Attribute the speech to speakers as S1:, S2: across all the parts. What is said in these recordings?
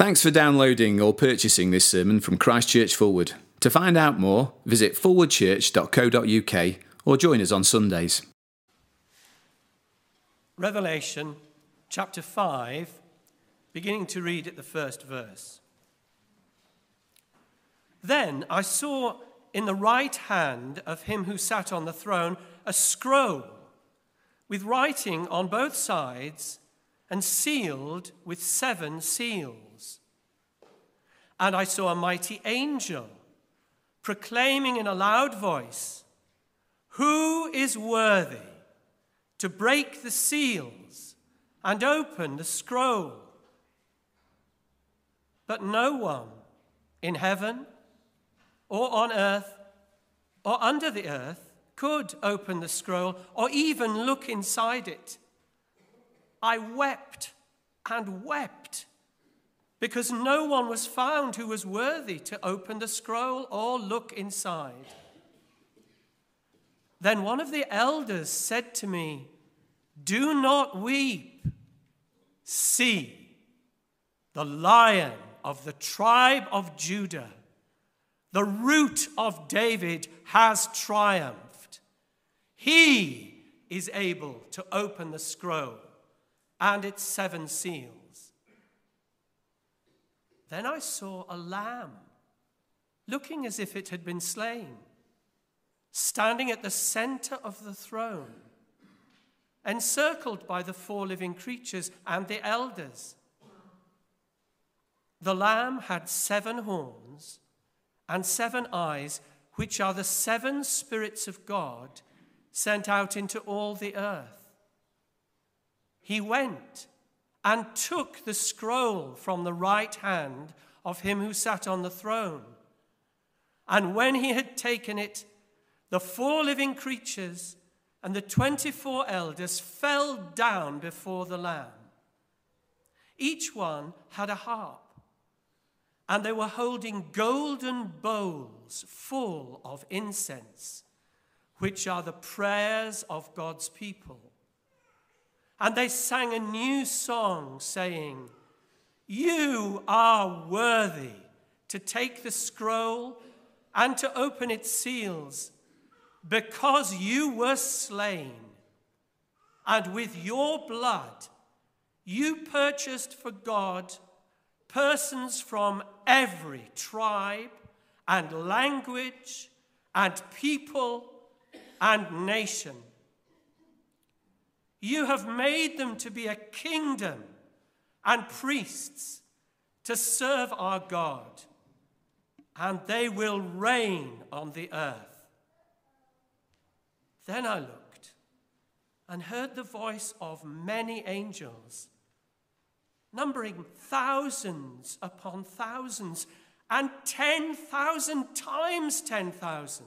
S1: Thanks for downloading or purchasing this sermon from Christchurch Fulwood. To find out more, visit forwardchurch.co.uk or join us on Sundays.
S2: Revelation chapter 5, beginning to read at the first verse. Then I saw in the right hand of him who sat on the throne a scroll with writing on both sides and sealed with seven seals. And I saw a mighty angel proclaiming in a loud voice, Who is worthy to break the seals and open the scroll? But no one in heaven or on earth or under the earth could open the scroll or even look inside it. I wept and wept because no one was found who was worthy to open the scroll or look inside. Then one of the elders said to me, Do not weep. See, the lion of the tribe of Judah, the root of David, has triumphed. He is able to open the scroll and its seven seals. Then I saw a lamb, looking as if it had been slain, standing at the center of the throne, encircled by the four living creatures and the elders. The lamb had seven horns and seven eyes, which are the seven spirits of God sent out into all the earth he went and took the scroll from the right hand of him who sat on the throne. And when he had taken it, the four living creatures and the 24 elders fell down before the Lamb. Each one had a harp, and they were holding golden bowls full of incense, which are the prayers of God's people. And they sang a new song, saying, You are worthy to take the scroll and to open its seals, because you were slain, and with your blood you purchased for God persons from every tribe and language and people and nation you have made them to be a kingdom and priests to serve our God, and they will reign on the earth. Then I looked and heard the voice of many angels, numbering thousands upon thousands and 10,000 times 10,000.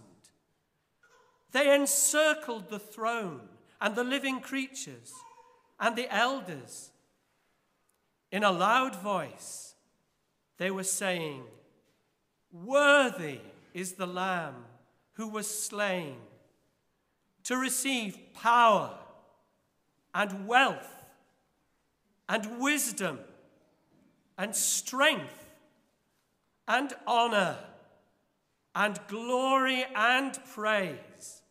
S2: They encircled the throne and the living creatures and the elders. In a loud voice, they were saying, Worthy is the Lamb who was slain to receive power and wealth and wisdom and strength and honor and glory and praise.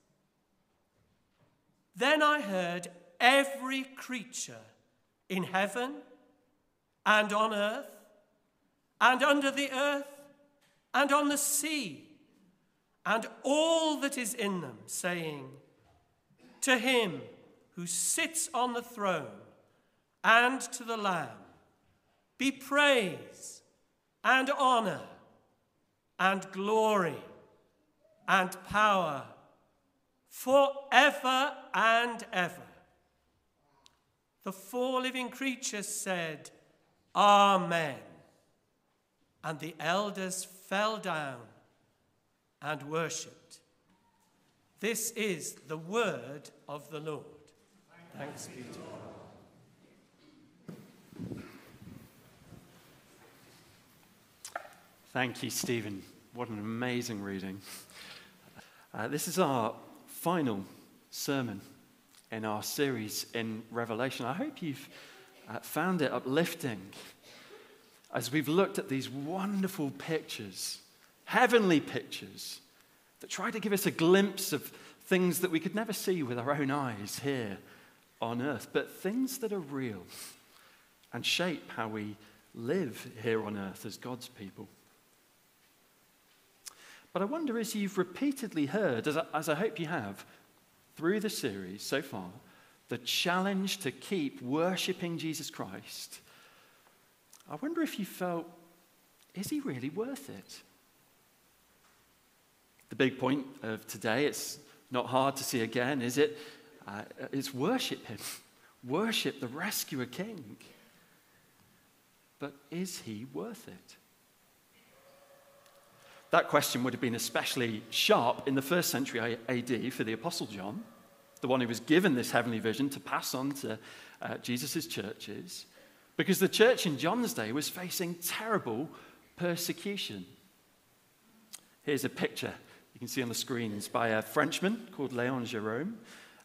S2: Then I heard every creature in heaven and on earth and under the earth and on the sea and all that is in them, saying, To him who sits on the throne and to the Lamb be praise and honor and glory and power forever and ever. The four living creatures said, Amen. And the elders fell down and worshipped. This is the word of the Lord. Thanks be to God.
S3: Thank you, Stephen. What an amazing reading. Uh, this is our final sermon in our series in Revelation. I hope you've uh, found it uplifting. as we've looked at these wonderful pictures, heavenly pictures, that try to give us a glimpse of things that we could never see with our own eyes here on earth, but things that are real and shape how we live here on earth as God's people. But I wonder, as you've repeatedly heard, as I, as I hope you have, through the series so far, the challenge to keep worshipping Jesus Christ, I wonder if you felt, is he really worth it? The big point of today, it's not hard to see again, is it? Uh, it's worship him, worship the rescuer king. But is he worth it? That question would have been especially sharp in the first century AD for the Apostle John, the one who was given this heavenly vision to pass on to uh, Jesus' churches, because the church in John's day was facing terrible persecution. Here's a picture you can see on the screens by a Frenchman called Leon Gérôme.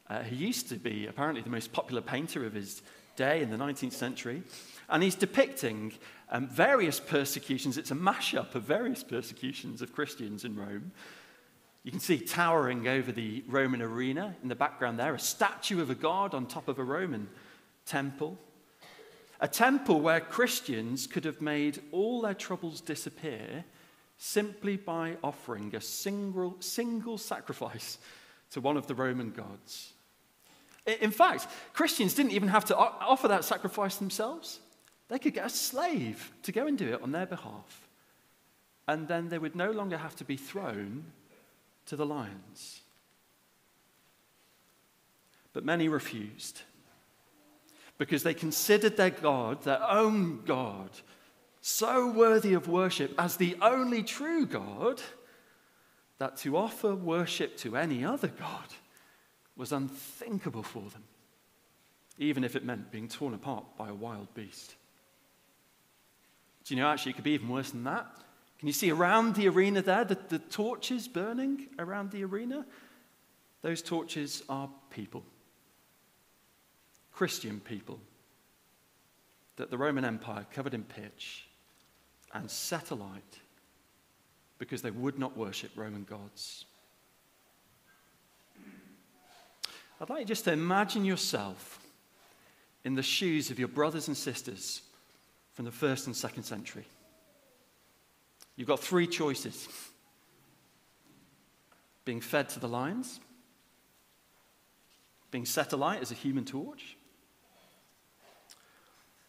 S3: Uh, he used to be apparently the most popular painter of his day in the 19th century. And he's depicting um, various persecutions. It's a mashup of various persecutions of Christians in Rome. You can see towering over the Roman arena in the background there a statue of a god on top of a Roman temple. A temple where Christians could have made all their troubles disappear simply by offering a single, single sacrifice to one of the Roman gods. In fact, Christians didn't even have to offer that sacrifice themselves. They could get a slave to go and do it on their behalf. And then they would no longer have to be thrown to the lions. But many refused because they considered their God, their own God, so worthy of worship as the only true God that to offer worship to any other God was unthinkable for them, even if it meant being torn apart by a wild beast. Do you know, actually, it could be even worse than that. Can you see around the arena there, the, the torches burning around the arena? Those torches are people, Christian people, that the Roman Empire covered in pitch and set alight because they would not worship Roman gods. I'd like you just to imagine yourself in the shoes of your brothers and sisters from the first and second century. You've got three choices being fed to the lions, being set alight as a human torch,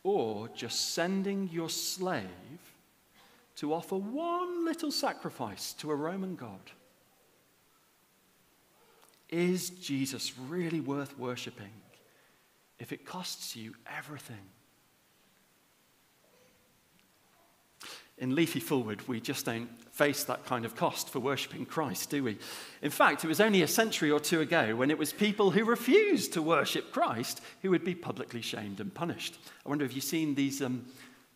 S3: or just sending your slave to offer one little sacrifice to a Roman god. Is Jesus really worth worshipping if it costs you everything? In Leafy Fulwood, we just don't face that kind of cost for worshipping Christ, do we? In fact, it was only a century or two ago when it was people who refused to worship Christ who would be publicly shamed and punished. I wonder if you've seen these, um,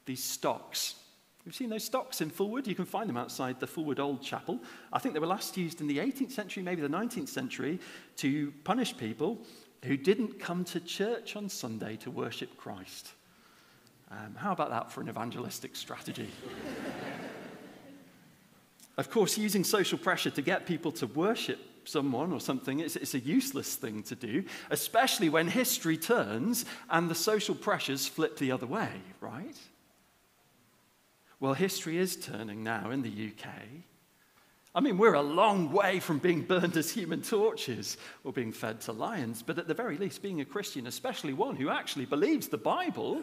S3: these stocks You've seen those stocks in Fulwood. You can find them outside the Fulwood Old Chapel. I think they were last used in the 18th century, maybe the 19th century, to punish people who didn't come to church on Sunday to worship Christ. Um, how about that for an evangelistic strategy? of course, using social pressure to get people to worship someone or something, it's, it's, a useless thing to do, especially when history turns and the social pressures flip the other way, right? Well, history is turning now in the UK. I mean, we're a long way from being burned as human torches or being fed to lions, but at the very least, being a Christian, especially one who actually believes the Bible,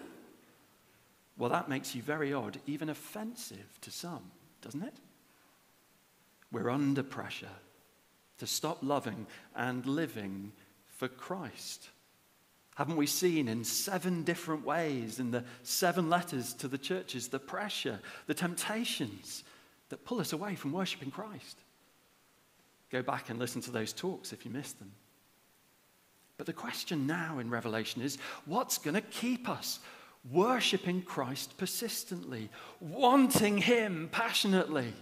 S3: well, that makes you very odd, even offensive to some, doesn't it? We're under pressure to stop loving and living for Christ. Haven't we seen in seven different ways in the seven letters to the churches the pressure, the temptations that pull us away from worshiping Christ? Go back and listen to those talks if you missed them. But the question now in Revelation is what's going to keep us worshiping Christ persistently, wanting Him passionately,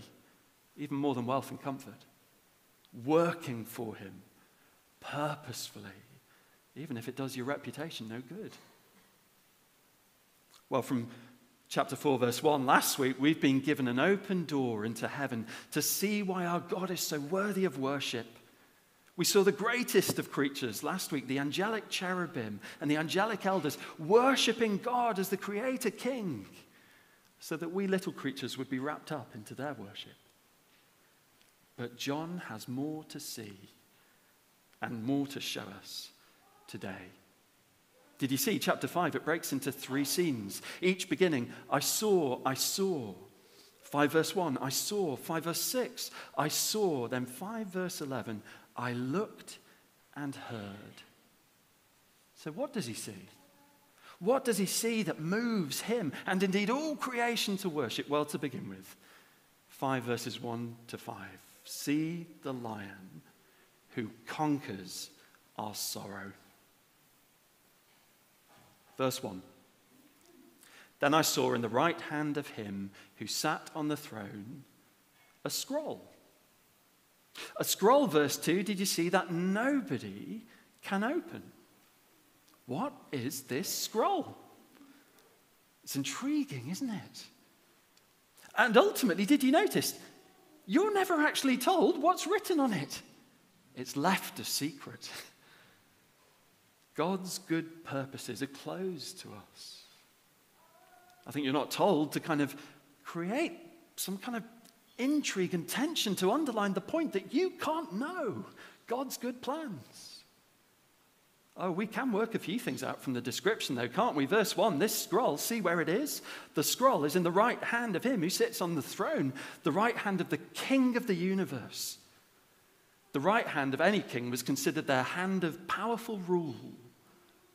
S3: even more than wealth and comfort, working for Him purposefully? even if it does your reputation no good. Well, from Chapter 4, verse 1. Last week, we've been given an open door into heaven to see why our God is so worthy of worship. We saw the greatest of creatures last week, the angelic cherubim and the angelic elders, worshipping God as the Creator King, so that we little creatures would be wrapped up into their worship. But John has more to see and more to show us today. Did you see chapter 5? It breaks into three scenes, each beginning, I saw, I saw. 5 verse 1, I saw. 5 verse 6, I saw. Then 5 verse 11, I looked and heard. So, what does he see? What does he see that moves him and indeed all creation to worship? Well, to begin with, 5 verses 1 to 5. See the lion who conquers our sorrow. Verse 1 Then I saw in the right hand of him who sat on the throne a scroll. A scroll, verse 2, did you see that nobody can open? What is this scroll? It's intriguing, isn't it? And ultimately, did you notice? You're never actually told what's written on it. It's left a secret. God's good purposes are closed to us. I think you're not told to kind of create some kind of intrigue and tension to underline the point that you can't know God's good plans. Oh, we can work a few things out from the description, though, can't we? Verse 1 this scroll, see where it is? The scroll is in the right hand of him who sits on the throne, the right hand of the king of the universe. The right hand of any king was considered their hand of powerful rule.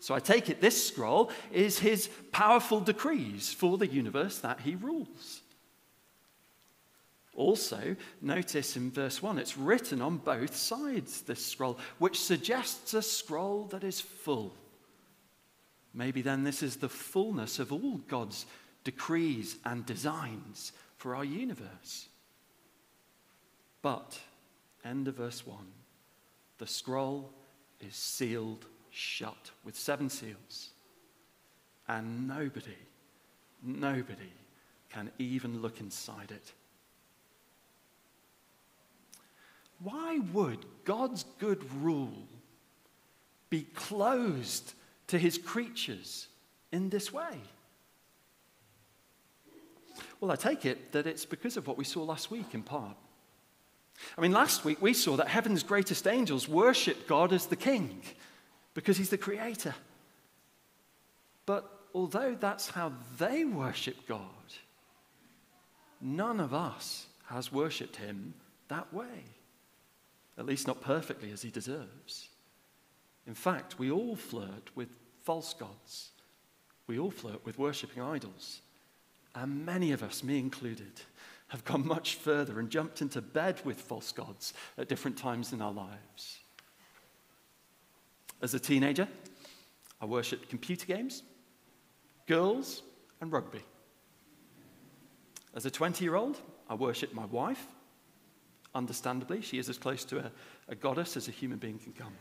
S3: So I take it this scroll is his powerful decrees for the universe that he rules. Also, notice in verse 1, it's written on both sides, this scroll, which suggests a scroll that is full. Maybe then this is the fullness of all God's decrees and designs for our universe. But, end of verse 1, the scroll is sealed shut with seven seals. And nobody, nobody can even look inside it. Why would God's good rule be closed to his creatures in this way? Well, I take it that it's because of what we saw last week in part. I mean, last week we saw that heaven's greatest angels worship God as the king because he's the creator. But although that's how they worship God, none of us has worshipped him that way, at least not perfectly as he deserves. In fact, we all flirt with false gods. We all flirt with worshipping idols. And many of us, me included, have gone much further and jumped into bed with false gods at different times in our lives. As a teenager, I worshipped computer games, girls, and rugby. As a 20 year old, I worshipped my wife. Understandably, she is as close to a, a goddess as a human being can come.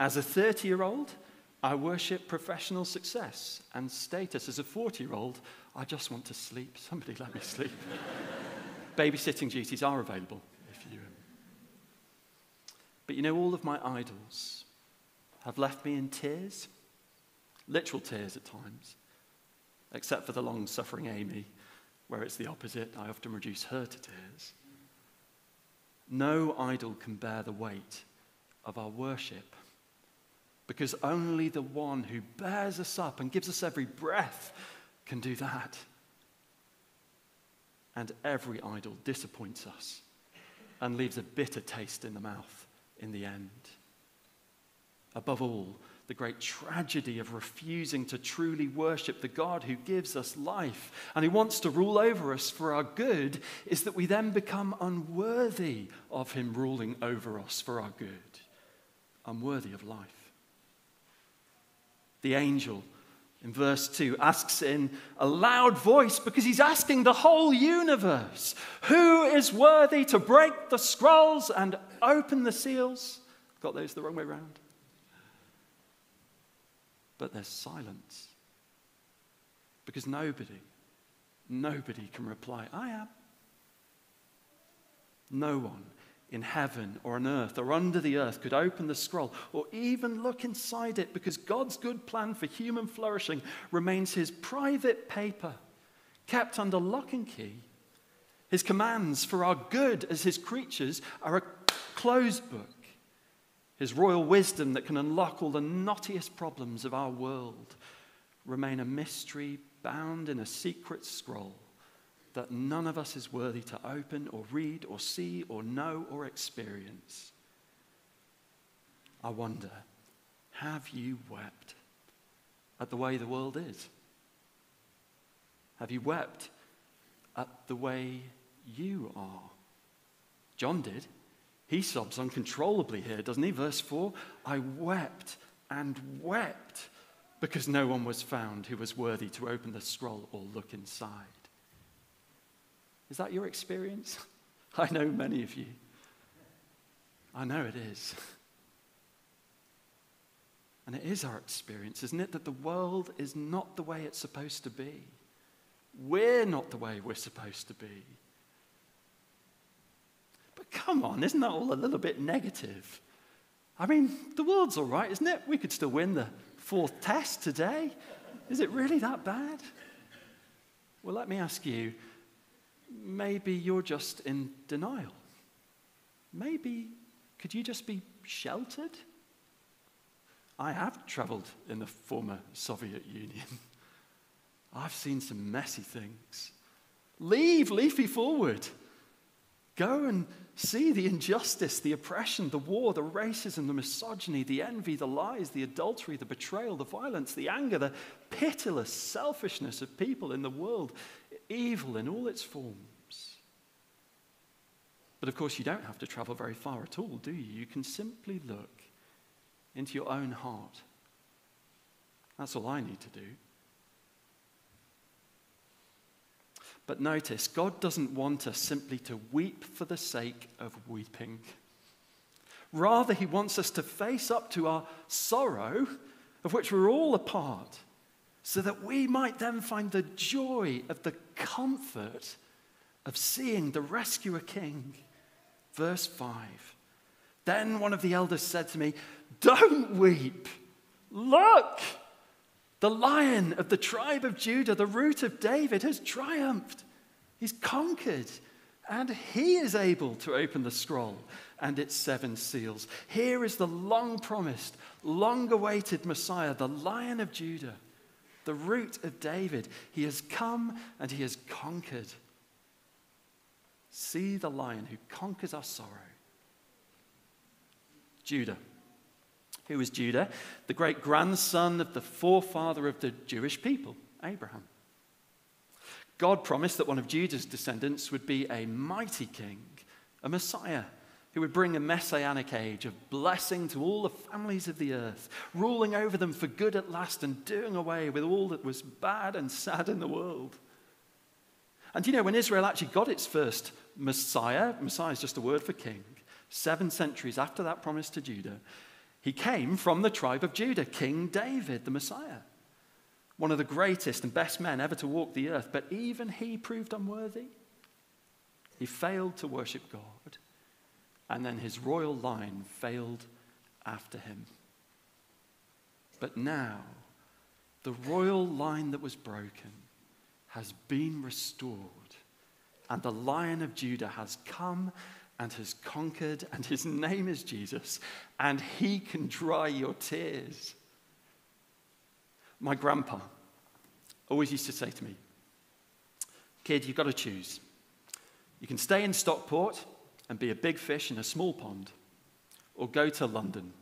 S3: As a 30 year old, I worship professional success and status. As a 40 year old, I just want to sleep. Somebody let me sleep. Babysitting duties are available. If you. Um... But you know, all of my idols have left me in tears, literal tears at times, except for the long suffering Amy, where it's the opposite. I often reduce her to tears. No idol can bear the weight of our worship because only the one who bears us up and gives us every breath can do that. And every idol disappoints us and leaves a bitter taste in the mouth in the end. Above all, the great tragedy of refusing to truly worship the God who gives us life and who wants to rule over us for our good is that we then become unworthy of Him ruling over us for our good, unworthy of life. The angel in verse 2 asks in a loud voice because he's asking the whole universe who is worthy to break the scrolls and open the seals? Got those the wrong way around. But there's silence Because nobody, nobody can reply, I am. No one in heaven or on earth or under the earth could open the scroll or even look inside it because God's good plan for human flourishing remains his private paper, kept under lock and key. His commands for our good as his creatures are a closed book. His royal wisdom that can unlock all the knottiest problems of our world remain a mystery bound in a secret scroll that none of us is worthy to open or read or see or know or experience. I wonder, have you wept at the way the world is? Have you wept at the way you are? John did. He sobs uncontrollably here, doesn't he? Verse 4 I wept and wept because no one was found who was worthy to open the scroll or look inside. Is that your experience? I know many of you. I know it is. And it is our experience, isn't it, that the world is not the way it's supposed to be. We're not the way we're supposed to be. Come on, isn't that all a little bit negative? I mean, the world's all right, isn't it? We could still win the fourth test today. Is it really that bad? Well, let me ask you maybe you're just in denial. Maybe could you just be sheltered? I have traveled in the former Soviet Union. I've seen some messy things. Leave Leafy Fulwood. Go and see the injustice, the oppression, the war, the racism, the misogyny, the envy, the lies, the adultery, the betrayal, the violence, the anger, the pitiless selfishness of people in the world, evil in all its forms. But of course, you don't have to travel very far at all, do you? You can simply look into your own heart. That's all I need to do. But notice, God doesn't want us simply to weep for the sake of weeping. Rather, He wants us to face up to our sorrow, of which we're all a part, so that we might then find the joy of the comfort of seeing the rescuer king. Verse 5. Then one of the elders said to me, Don't weep. Look! The lion of the tribe of Judah, the root of David, has triumphed. He's conquered. And he is able to open the scroll and its seven seals. Here is the long promised, long awaited Messiah, the lion of Judah, the root of David. He has come and he has conquered. See the lion who conquers our sorrow. Judah. Who was Judah? The great grandson of the forefather of the Jewish people, Abraham. God promised that one of Judah's descendants would be a mighty king, a Messiah, who would bring a messianic age of blessing to all the families of the earth, ruling over them for good at last and doing away with all that was bad and sad in the world. And you know, when Israel actually got its first Messiah, Messiah is just a word for king, seven centuries after that promise to Judah, he came from the tribe of Judah, King David, the Messiah. One of the greatest and best men ever to walk the earth, but even he proved unworthy. He failed to worship God, and then his royal line failed after him. But now, the royal line that was broken has been restored, and the Lion of Judah has come and has conquered, and his name is Jesus, and he can dry your tears. My grandpa always used to say to me, Kid, you've got to choose. You can stay in Stockport and be a big fish in a small pond, or go to London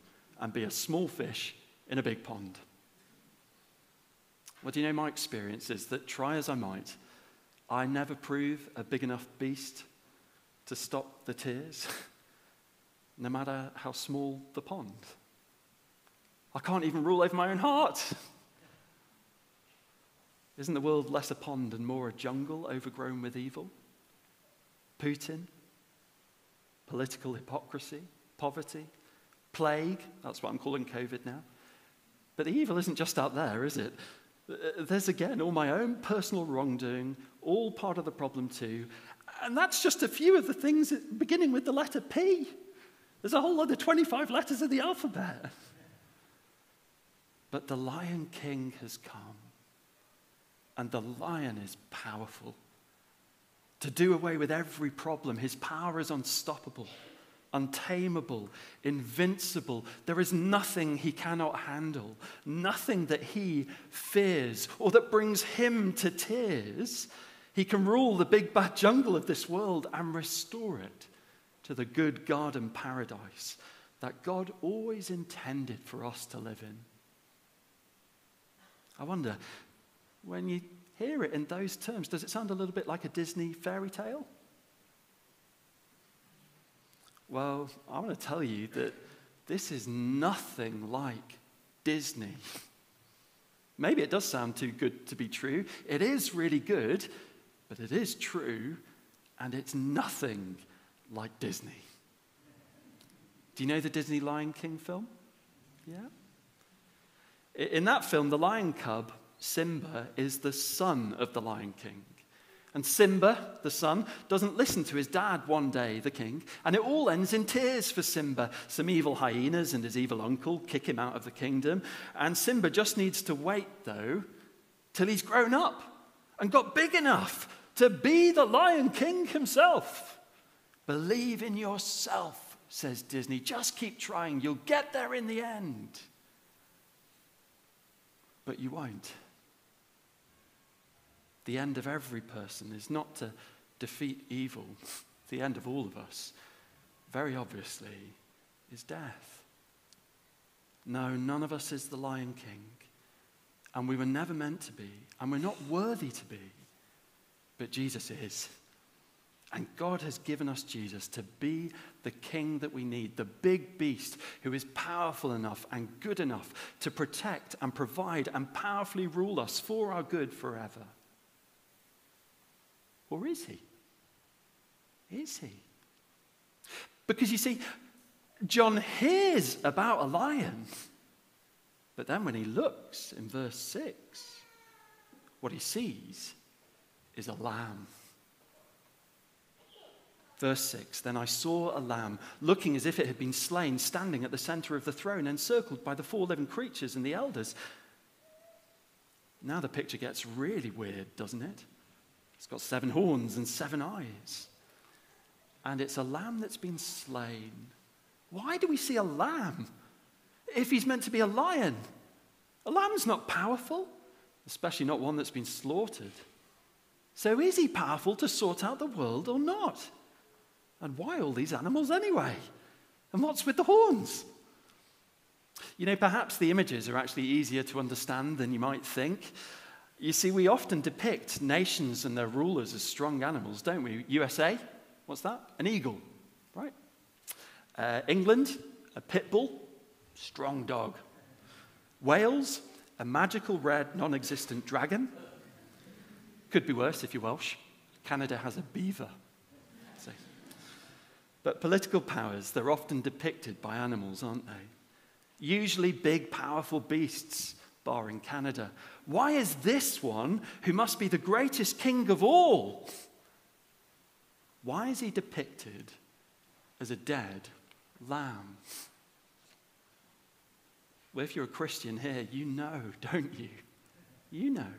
S3: and be a small fish in a big pond. Well, do you know my experience is that try as I might, I never prove a big enough beast to stop the tears, no matter how small the pond. I can't even rule over my own heart. Isn't the world less a pond and more a jungle overgrown with evil? Putin, political hypocrisy, poverty, plague, that's what I'm calling COVID now. But the evil isn't just out there, is it? Uh, there's again all my own personal wrongdoing, all part of the problem too. And that's just a few of the things beginning with the letter P. There's a whole other 25 letters of the alphabet. But the Lion King has come, and the lion is powerful. To do away with every problem, his power is unstoppable, untamable, invincible. There is nothing he cannot handle, nothing that he fears or that brings him to tears. He can rule the big bad jungle of this world and restore it to the good garden paradise that God always intended for us to live in. I wonder, when you hear it in those terms, does it sound a little bit like a Disney fairy tale? Well, I want to tell you that this is nothing like Disney. Maybe it does sound too good to be true. It is really good, but it is true, and it's nothing like Disney. Do you know the Disney Lion King film? Yeah? In that film, the lion cub, Simba, is the son of the Lion King. And Simba, the son, doesn't listen to his dad one day, the king, and it all ends in tears for Simba. Some evil hyenas and his evil uncle kick him out of the kingdom. And Simba just needs to wait, though, till he's grown up and got big enough to be the Lion King himself. Believe in yourself, says Disney. Just keep trying. You'll get there in the end but you won't. The end of every person is not to defeat evil, the end of all of us, very obviously, is death. No, none of us is the Lion King, and we were never meant to be, and we're not worthy to be, but Jesus is. And God has given us Jesus to be the king that we need, the big beast who is powerful enough and good enough to protect and provide and powerfully rule us for our good forever. Or is he? Is he? Because you see, John hears about a lion, but then when he looks in verse 6, what he sees is a lamb. Verse 6 Then I saw a lamb, looking as if it had been slain, standing at the center of the throne, encircled by the four living creatures and the elders. Now the picture gets really weird, doesn't it? It's got seven horns and seven eyes. And it's a lamb that's been slain. Why do we see a lamb if he's meant to be a lion? A lamb's not powerful, especially not one that's been slaughtered. So is he powerful to sort out the world or not? And why all these animals anyway? And what's with the horns? You know, perhaps the images are actually easier to understand than you might think. You see, we often depict nations and their rulers as strong animals, don't we? USA, what's that? An eagle, right? Uh, England, a pit bull, strong dog. Wales, a magical red, non existent dragon. Could be worse if you're Welsh. Canada has a beaver. But political powers, they're often depicted by animals, aren't they? Usually big, powerful beasts, barring Canada. Why is this one, who must be the greatest king of all, why is he depicted as a dead lamb? Well, if you're a Christian here, you know, don't you? You know.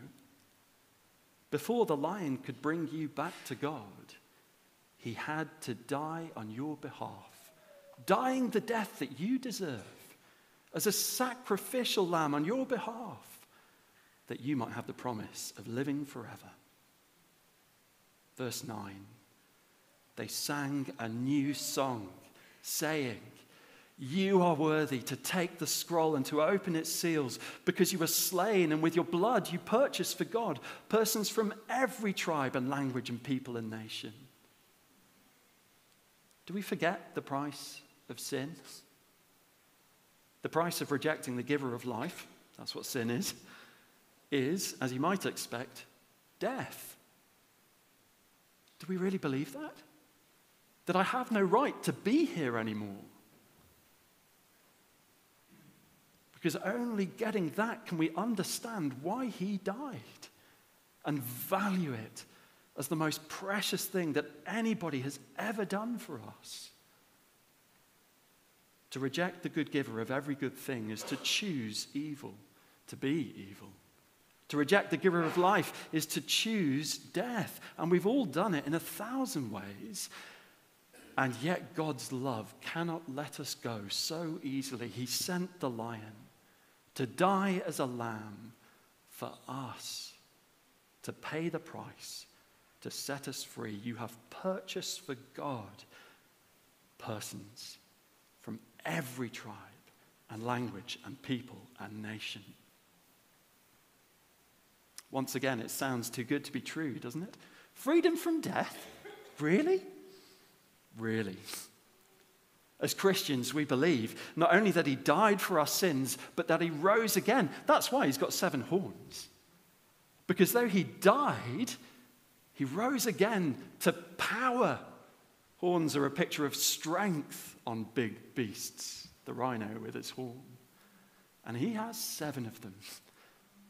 S3: Before the lion could bring you back to God, he had to die on your behalf, dying the death that you deserve as a sacrificial lamb on your behalf, that you might have the promise of living forever. Verse 9 They sang a new song, saying, you are worthy to take the scroll and to open its seals because you were slain, and with your blood you purchased for God persons from every tribe and language and people and nation. Do we forget the price of sin? The price of rejecting the giver of life, that's what sin is, is, as you might expect, death. Do we really believe that? That I have no right to be here anymore? Because only getting that can we understand why he died and value it as the most precious thing that anybody has ever done for us. To reject the good giver of every good thing is to choose evil, to be evil. To reject the giver of life is to choose death. And we've all done it in a thousand ways. And yet, God's love cannot let us go so easily. He sent the lion to die as a lamb for us, to pay the price, to set us free. You have purchased for God persons from every tribe and language and people and nation. Once again, it sounds too good to be true, doesn't it? Freedom from death? Really? Really? As Christians, we believe not only that he died for our sins, but that he rose again. That's why he's got seven horns. Because though he died, he rose again to power. Horns are a picture of strength on big beasts, the rhino with its horn. And he has seven of them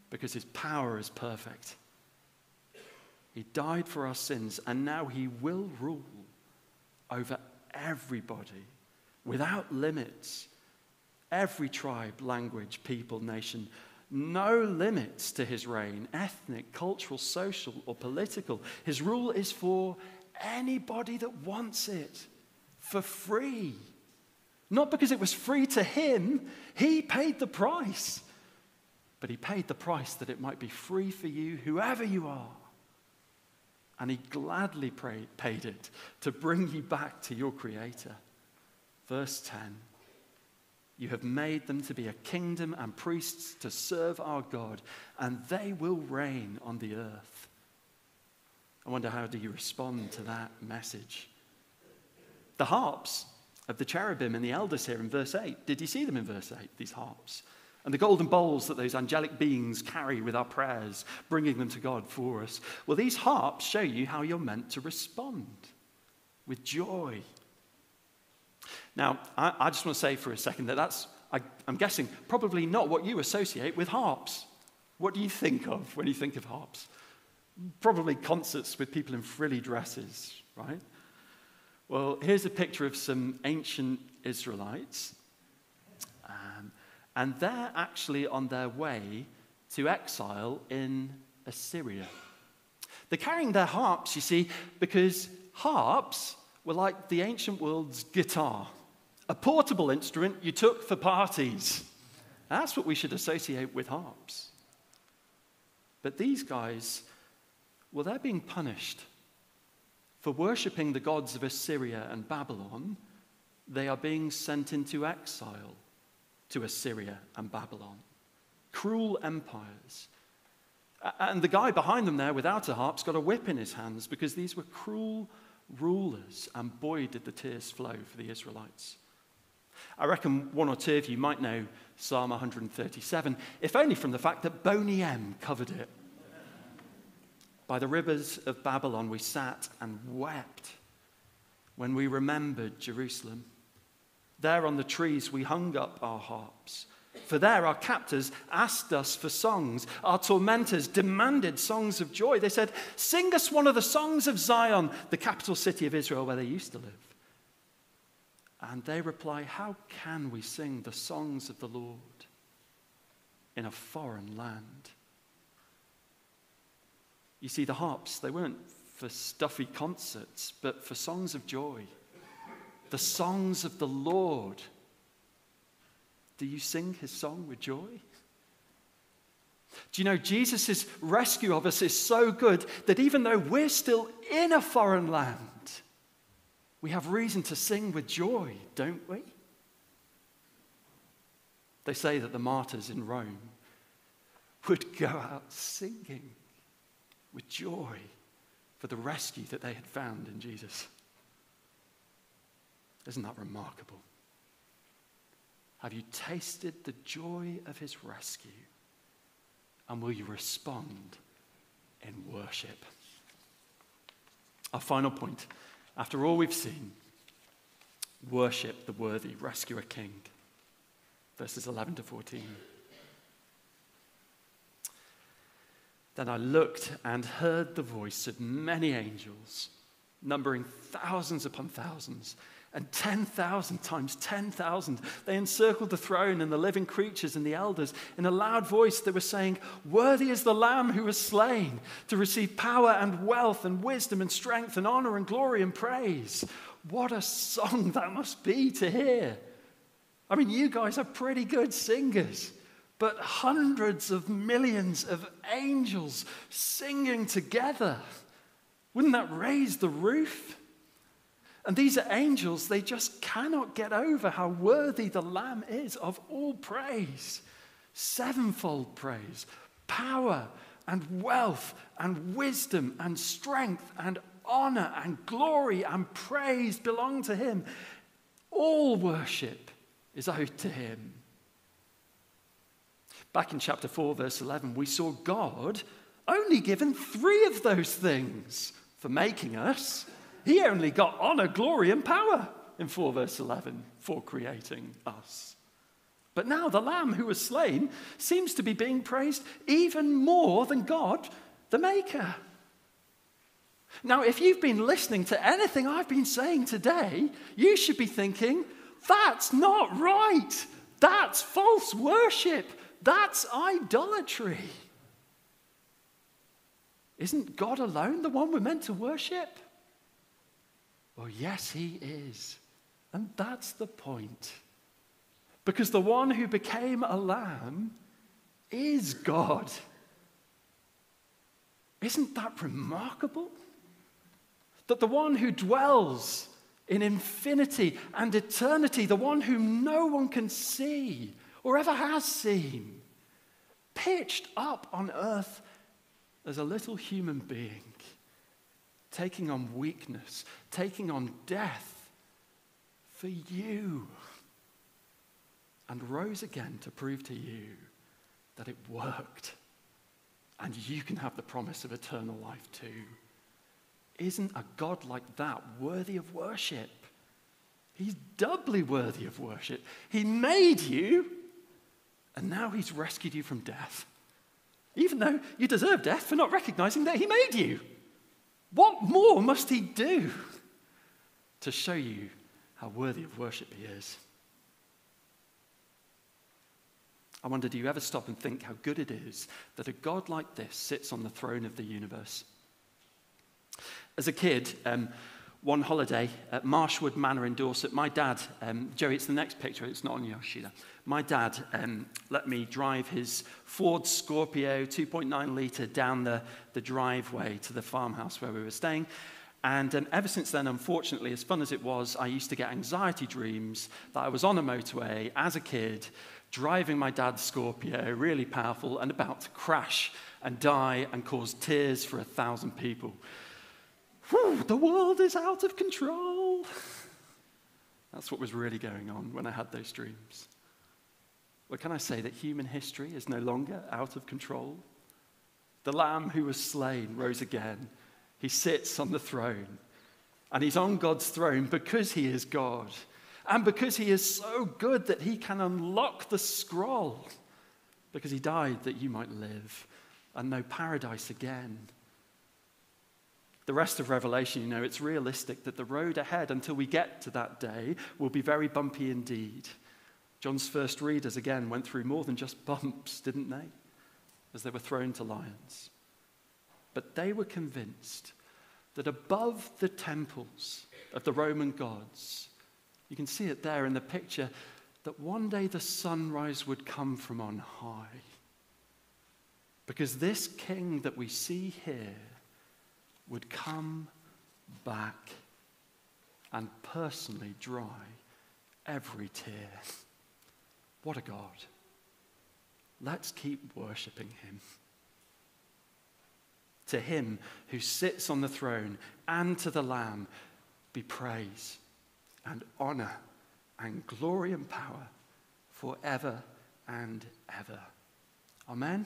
S3: because his power is perfect. He died for our sins, and now he will rule over everybody without limits. Every tribe, language, people, nation. No limits to his reign, ethnic, cultural, social, or political. His rule is for anybody that wants it for free. Not because it was free to him, he paid the price. But he paid the price that it might be free for you, whoever you are. And he gladly paid it to bring you back to your Creator. Verse 10 You have made them to be a kingdom and priests to serve our God, and they will reign on the earth. I wonder how do you respond to that message? The harps of the cherubim and the elders here in verse 8. Did you see them in verse 8, these harps? and the golden bowls that those angelic beings carry with our prayers, bringing them to God for us. Well, these harps show you how you're meant to respond with joy. Now, I, I just want to say for a second that that's, I, I'm guessing, probably not what you associate with harps. What do you think of when you think of harps? Probably concerts with people in frilly dresses, right? Well, here's a picture of some ancient Israelites um, and they're actually on their way to exile in Assyria. They're carrying their harps, you see, because harps were like the ancient world's guitar, a portable instrument you took for parties. That's what we should associate with harps. But these guys, well, they're being punished for worshipping the gods of Assyria and Babylon. They are being sent into exile to Assyria and Babylon. Cruel empires. And the guy behind them there without a harp's got a whip in his hands because these were cruel rulers, and boy, did the tears flow for the Israelites. I reckon one or two of you might know Psalm 137, if only from the fact that Boney M covered it. By the rivers of Babylon, we sat and wept when we remembered Jerusalem. There on the trees we hung up our harps. For there our captors asked us for songs. Our tormentors demanded songs of joy. They said, Sing us one of the songs of Zion, the capital city of Israel where they used to live. And they reply, How can we sing the songs of the Lord in a foreign land? You see, the harps, they weren't for stuffy concerts, but for songs of joy the songs of the Lord. Do you sing his song with joy? Do you know Jesus' rescue of us is so good that even though we're still in a foreign land, we have reason to sing with joy, don't we? They say that the martyrs in Rome would go out singing with joy for the rescue that they had found in Jesus. Isn't that remarkable? Have you tasted the joy of his rescue? And will you respond in worship? Our final point after all we've seen, worship the worthy, rescuer king. verses 11 to 14. Then I looked and heard the voice of many angels, numbering thousands upon thousands, and 10,000 times 10,000. They encircled the throne and the living creatures and the elders. In a loud voice, they were saying, Worthy is the Lamb who was slain to receive power and wealth and wisdom and strength and honor and glory and praise. What a song that must be to hear! I mean, you guys are pretty good singers but hundreds of millions of angels singing together. Wouldn't that raise the roof? And these are angels, they just cannot get over how worthy the Lamb is of all praise. Sevenfold praise, power and wealth and wisdom and strength and honor and glory and praise belong to Him. All worship is owed to Him. Back in chapter 4, verse 11, we saw God only given three of those things for making us. He only got honor, glory, and power in 4 verse 11 for creating us. But now the Lamb who was slain seems to be being praised even more than God, the Maker. Now, if you've been listening to anything I've been saying today, you should be thinking, that's not right. That's false worship. That's idolatry. Isn't God alone the one we're meant to worship? Well, yes, He is. And that's the point. Because the one who became a lamb is God. Isn't that remarkable? That the one who dwells in infinity and eternity, the one whom no one can see, or ever has seen, pitched up on earth as a little human being, taking on weakness, taking on death for you, and rose again to prove to you that it worked and you can have the promise of eternal life too. Isn't a God like that worthy of worship? He's doubly worthy of worship. He made you and now he's rescued you from death, even though you deserve death for not recognizing that he made you. What more must he do to show you how worthy of worship he is? I wonder, do you ever stop and think how good it is that a God like this sits on the throne of the universe? As a kid, um, one holiday at Marshwood Manor in Dorset, my dad, um, Joey, it's the next picture, it's not on sheet. My dad um, let me drive his Ford Scorpio 2.9 litre down the, the driveway to the farmhouse where we were staying. And um, ever since then, unfortunately, as fun as it was, I used to get anxiety dreams that I was on a motorway as a kid, driving my dad's Scorpio, really powerful, and about to crash and die and cause tears for a thousand people. Whew, the world is out of control. That's what was really going on when I had those dreams. Well, can I say that human history is no longer out of control? The Lamb who was slain rose again. He sits on the throne. And he's on God's throne because he is God. And because he is so good that he can unlock the scroll. Because he died that you might live and know paradise again. The rest of Revelation, you know, it's realistic that the road ahead until we get to that day will be very bumpy indeed. John's first readers, again, went through more than just bumps, didn't they? As they were thrown to lions. But they were convinced that above the temples of the Roman gods, you can see it there in the picture, that one day the sunrise would come from on high. Because this king that we see here would come back and personally dry every tear. What a God. Let's keep worshipping him. To him who sits on the throne and to the Lamb be praise and honor and glory and power forever and ever. Amen.